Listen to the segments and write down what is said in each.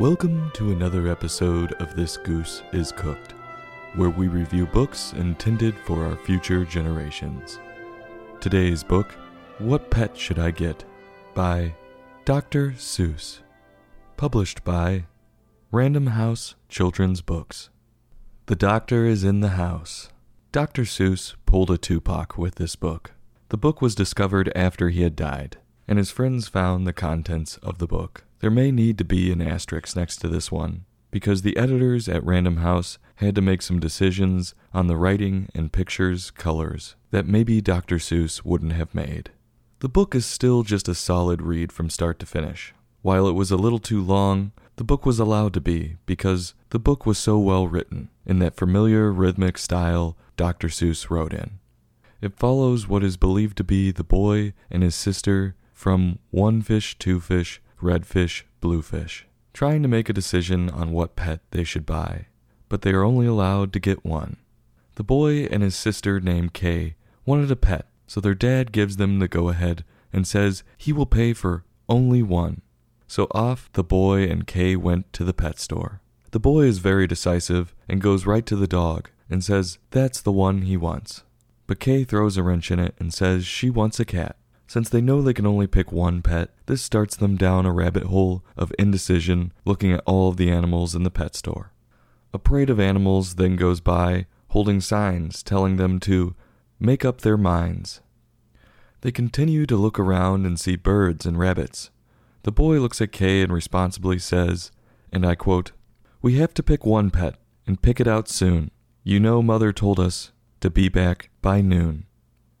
Welcome to another episode of This Goose is Cooked, where we review books intended for our future generations. Today's book, What Pet Should I Get? by Dr. Seuss. Published by Random House Children's Books. The doctor is in the house. Dr. Seuss pulled a Tupac with this book. The book was discovered after he had died, and his friends found the contents of the book. There may need to be an asterisk next to this one, because the editors at Random House had to make some decisions on the writing and pictures colors that maybe Dr. Seuss wouldn't have made. The book is still just a solid read from start to finish. While it was a little too long, the book was allowed to be because the book was so well written in that familiar rhythmic style Dr. Seuss wrote in. It follows what is believed to be the boy and his sister from one fish, two fish, red fish, blue fish, trying to make a decision on what pet they should buy, but they are only allowed to get one. The boy and his sister named Kay wanted a pet, so their dad gives them the go ahead and says he will pay for only one. So off the boy and Kay went to the pet store. The boy is very decisive and goes right to the dog and says that's the one he wants. But Kay throws a wrench in it and says she wants a cat. Since they know they can only pick one pet, this starts them down a rabbit hole of indecision looking at all of the animals in the pet store. A parade of animals then goes by, holding signs telling them to make up their minds. They continue to look around and see birds and rabbits. The boy looks at Kay and responsibly says, and I quote, We have to pick one pet, and pick it out soon. You know, Mother told us to be back by noon.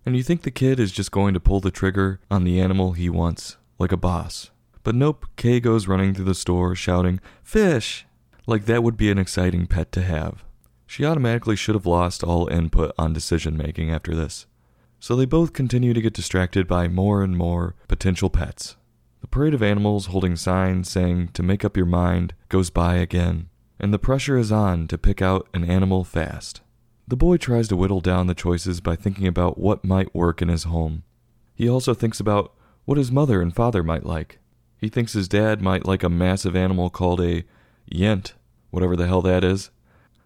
And you think the kid is just going to pull the trigger on the animal he wants, like a boss. But nope, Kay goes running through the store shouting, Fish! Like that would be an exciting pet to have. She automatically should have lost all input on decision making after this. So they both continue to get distracted by more and more potential pets. The parade of animals holding signs saying to make up your mind goes by again, and the pressure is on to pick out an animal fast. The boy tries to whittle down the choices by thinking about what might work in his home. He also thinks about what his mother and father might like. He thinks his dad might like a massive animal called a yent, whatever the hell that is,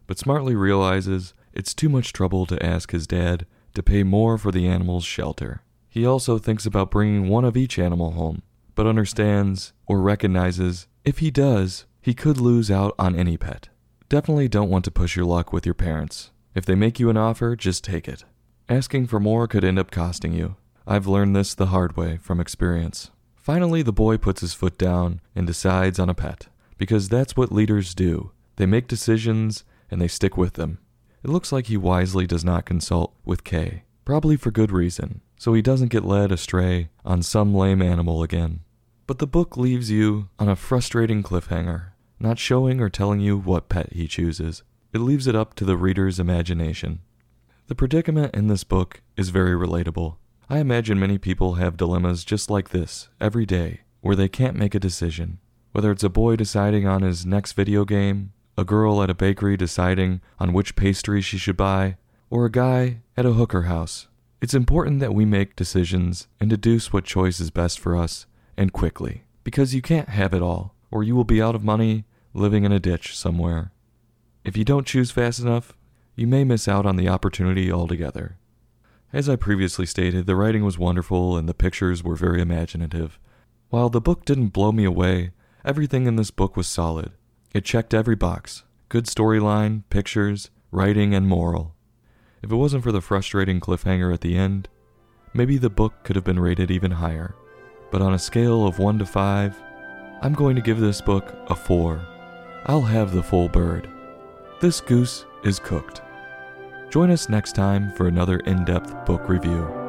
but smartly realizes it's too much trouble to ask his dad to pay more for the animal's shelter. He also thinks about bringing one of each animal home, but understands or recognizes if he does, he could lose out on any pet. Definitely don't want to push your luck with your parents. If they make you an offer, just take it. Asking for more could end up costing you. I've learned this the hard way from experience. Finally, the boy puts his foot down and decides on a pet, because that's what leaders do. They make decisions and they stick with them. It looks like he wisely does not consult with Kay, probably for good reason, so he doesn't get led astray on some lame animal again. But the book leaves you on a frustrating cliffhanger, not showing or telling you what pet he chooses. It leaves it up to the reader's imagination. The predicament in this book is very relatable. I imagine many people have dilemmas just like this every day, where they can't make a decision. Whether it's a boy deciding on his next video game, a girl at a bakery deciding on which pastry she should buy, or a guy at a hooker house. It's important that we make decisions and deduce what choice is best for us, and quickly, because you can't have it all, or you will be out of money, living in a ditch somewhere. If you don't choose fast enough, you may miss out on the opportunity altogether. As I previously stated, the writing was wonderful and the pictures were very imaginative. While the book didn't blow me away, everything in this book was solid. It checked every box good storyline, pictures, writing, and moral. If it wasn't for the frustrating cliffhanger at the end, maybe the book could have been rated even higher. But on a scale of 1 to 5, I'm going to give this book a 4. I'll have the full bird. This goose is cooked. Join us next time for another in depth book review.